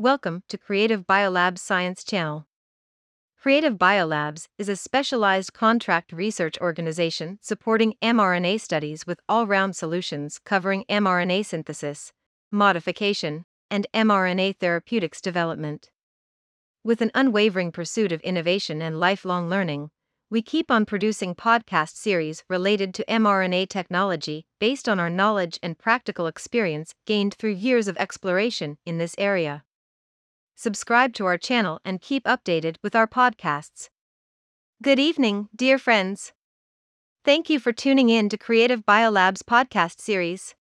Welcome to Creative Biolabs Science Channel. Creative Biolabs is a specialized contract research organization supporting mRNA studies with all round solutions covering mRNA synthesis, modification, and mRNA therapeutics development. With an unwavering pursuit of innovation and lifelong learning, we keep on producing podcast series related to mRNA technology based on our knowledge and practical experience gained through years of exploration in this area. Subscribe to our channel and keep updated with our podcasts. Good evening, dear friends. Thank you for tuning in to Creative Biolabs podcast series.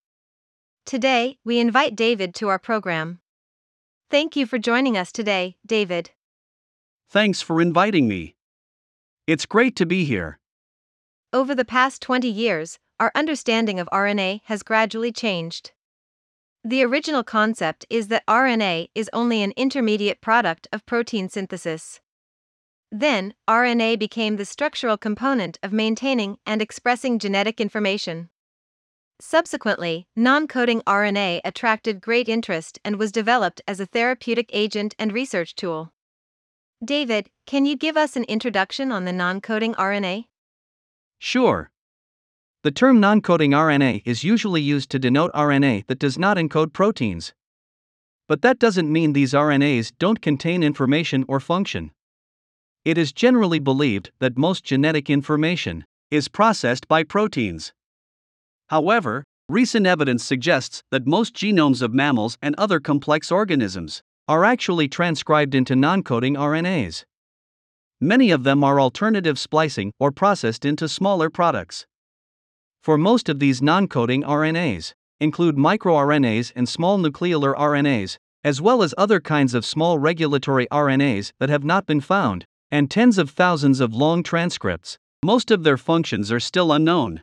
Today, we invite David to our program. Thank you for joining us today, David. Thanks for inviting me. It's great to be here. Over the past 20 years, our understanding of RNA has gradually changed. The original concept is that RNA is only an intermediate product of protein synthesis. Then, RNA became the structural component of maintaining and expressing genetic information. Subsequently, non coding RNA attracted great interest and was developed as a therapeutic agent and research tool. David, can you give us an introduction on the non coding RNA? Sure. The term non coding RNA is usually used to denote RNA that does not encode proteins. But that doesn't mean these RNAs don't contain information or function. It is generally believed that most genetic information is processed by proteins. However, recent evidence suggests that most genomes of mammals and other complex organisms are actually transcribed into non coding RNAs. Many of them are alternative splicing or processed into smaller products. For most of these non coding RNAs, include microRNAs and small nucleolar RNAs, as well as other kinds of small regulatory RNAs that have not been found, and tens of thousands of long transcripts. Most of their functions are still unknown.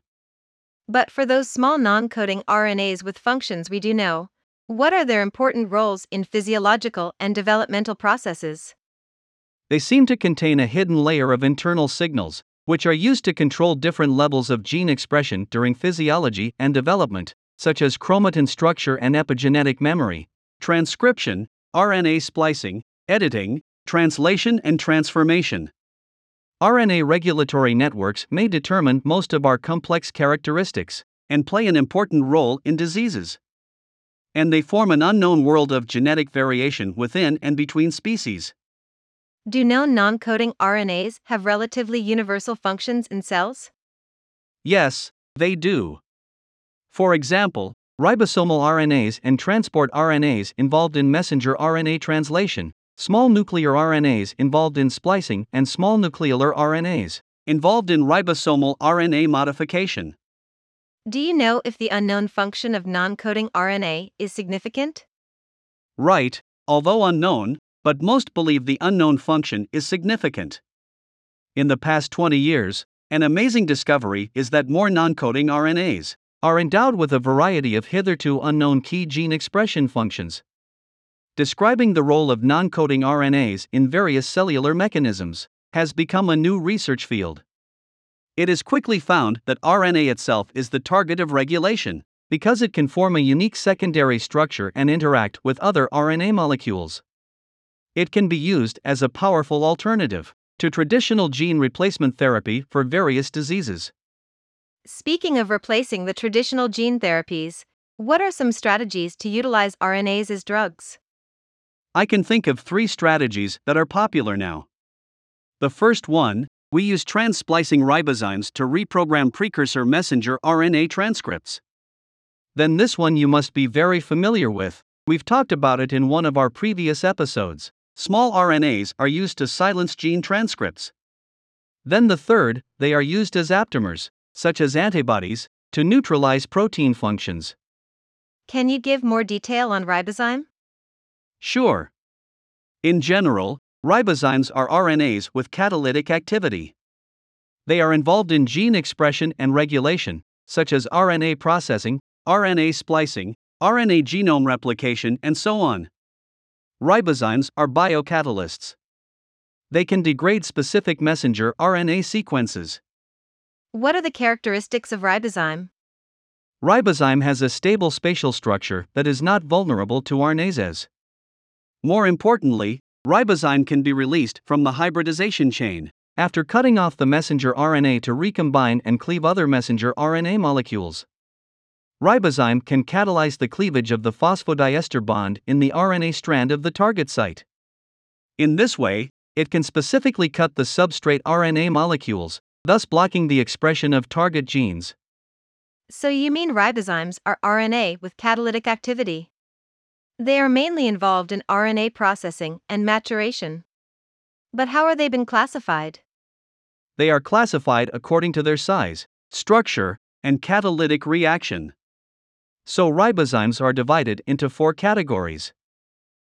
But for those small non coding RNAs with functions we do know, what are their important roles in physiological and developmental processes? They seem to contain a hidden layer of internal signals, which are used to control different levels of gene expression during physiology and development, such as chromatin structure and epigenetic memory, transcription, RNA splicing, editing, translation, and transformation. RNA regulatory networks may determine most of our complex characteristics and play an important role in diseases and they form an unknown world of genetic variation within and between species. Do known non coding RNAs have relatively universal functions in cells? Yes, they do. For example, ribosomal RNAs and transport RNAs involved in messenger RNA translation, small nuclear RNAs involved in splicing, and small nucleolar RNAs involved in ribosomal RNA modification. Do you know if the unknown function of non coding RNA is significant? Right, although unknown, but most believe the unknown function is significant. In the past 20 years, an amazing discovery is that more non coding RNAs are endowed with a variety of hitherto unknown key gene expression functions. Describing the role of non coding RNAs in various cellular mechanisms has become a new research field. It is quickly found that RNA itself is the target of regulation, because it can form a unique secondary structure and interact with other RNA molecules. It can be used as a powerful alternative to traditional gene replacement therapy for various diseases. Speaking of replacing the traditional gene therapies, what are some strategies to utilize RNAs as drugs? I can think of three strategies that are popular now. The first one we use trans-splicing ribozymes to reprogram precursor messenger RNA transcripts. Then this one you must be very familiar with. We've talked about it in one of our previous episodes. Small RNAs are used to silence gene transcripts. Then the third, they are used as aptamers, such as antibodies, to neutralize protein functions. Can you give more detail on ribozyme? Sure. In general, Ribozymes are RNAs with catalytic activity. They are involved in gene expression and regulation, such as RNA processing, RNA splicing, RNA genome replication, and so on. Ribozymes are biocatalysts. They can degrade specific messenger RNA sequences. What are the characteristics of ribozyme? Ribozyme has a stable spatial structure that is not vulnerable to RNases. More importantly, ribozyme can be released from the hybridization chain after cutting off the messenger RNA to recombine and cleave other messenger RNA molecules. Ribozyme can catalyze the cleavage of the phosphodiester bond in the RNA strand of the target site. In this way, it can specifically cut the substrate RNA molecules, thus blocking the expression of target genes. So, you mean ribozymes are RNA with catalytic activity? They are mainly involved in RNA processing and maturation. But how are they been classified? They are classified according to their size, structure, and catalytic reaction. So, ribozymes are divided into four categories.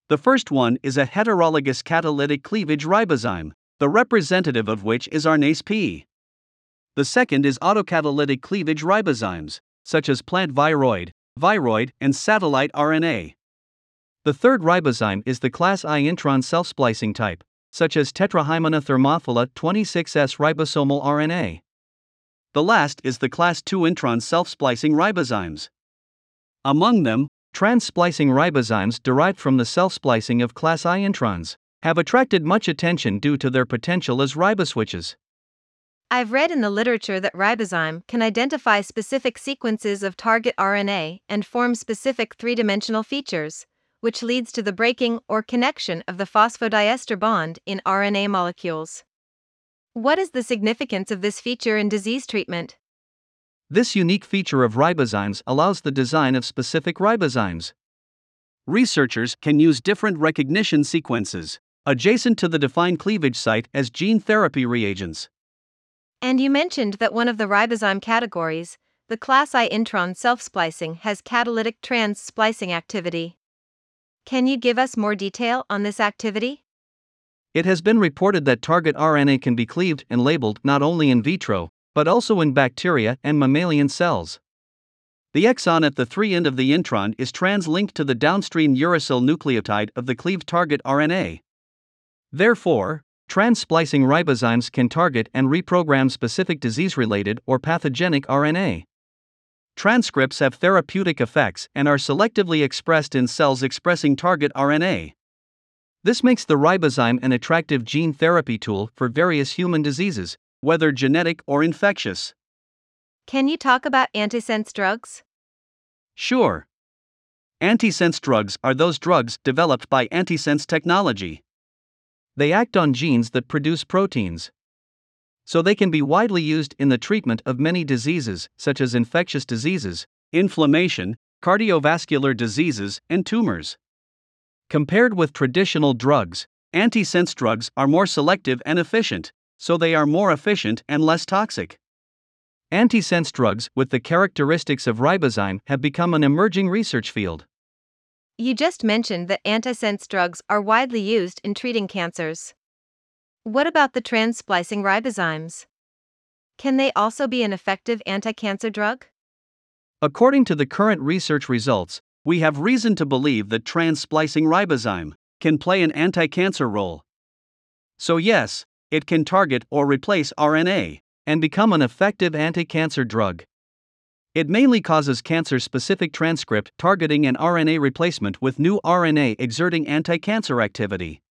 The first one is a heterologous catalytic cleavage ribozyme, the representative of which is RNase P. The second is autocatalytic cleavage ribozymes, such as plant viroid, viroid, and satellite RNA. The third ribozyme is the class I intron self splicing type, such as Tetrahymena thermophila 26S ribosomal RNA. The last is the class II intron self splicing ribozymes. Among them, trans splicing ribozymes derived from the self splicing of class I introns have attracted much attention due to their potential as riboswitches. I've read in the literature that ribozyme can identify specific sequences of target RNA and form specific three dimensional features, which leads to the breaking or connection of the phosphodiester bond in RNA molecules. What is the significance of this feature in disease treatment? This unique feature of ribozymes allows the design of specific ribozymes. Researchers can use different recognition sequences adjacent to the defined cleavage site as gene therapy reagents. And you mentioned that one of the ribozyme categories, the class I intron self splicing, has catalytic trans splicing activity. Can you give us more detail on this activity? It has been reported that target RNA can be cleaved and labeled not only in vitro, but also in bacteria and mammalian cells. The exon at the 3' end of the intron is trans-linked to the downstream uracil nucleotide of the cleaved target RNA. Therefore, Trans-splicing ribozymes can target and reprogram specific disease-related or pathogenic RNA. Transcripts have therapeutic effects and are selectively expressed in cells expressing target RNA. This makes the ribozyme an attractive gene therapy tool for various human diseases, whether genetic or infectious. Can you talk about antisense drugs? Sure. Antisense drugs are those drugs developed by antisense technology. They act on genes that produce proteins. So they can be widely used in the treatment of many diseases, such as infectious diseases, inflammation, cardiovascular diseases, and tumors. Compared with traditional drugs, antisense drugs are more selective and efficient, so they are more efficient and less toxic. Antisense drugs with the characteristics of ribozyme have become an emerging research field. You just mentioned that antisense drugs are widely used in treating cancers. What about the trans splicing ribozymes? Can they also be an effective anti cancer drug? According to the current research results, we have reason to believe that trans splicing ribozyme can play an anti cancer role. So, yes, it can target or replace RNA and become an effective anti cancer drug. It mainly causes cancer specific transcript targeting and RNA replacement with new RNA exerting anti cancer activity.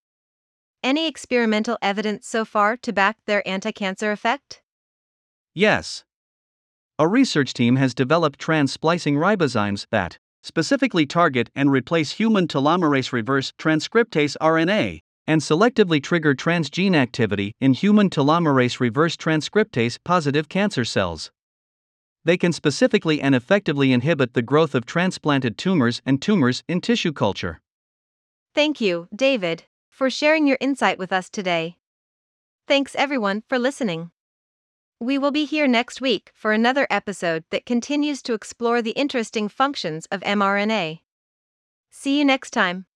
Any experimental evidence so far to back their anti cancer effect? Yes. A research team has developed trans splicing ribozymes that specifically target and replace human telomerase reverse transcriptase RNA and selectively trigger transgene activity in human telomerase reverse transcriptase positive cancer cells they can specifically and effectively inhibit the growth of transplanted tumors and tumors in tissue culture. Thank you, David, for sharing your insight with us today. Thanks everyone for listening. We will be here next week for another episode that continues to explore the interesting functions of mRNA. See you next time.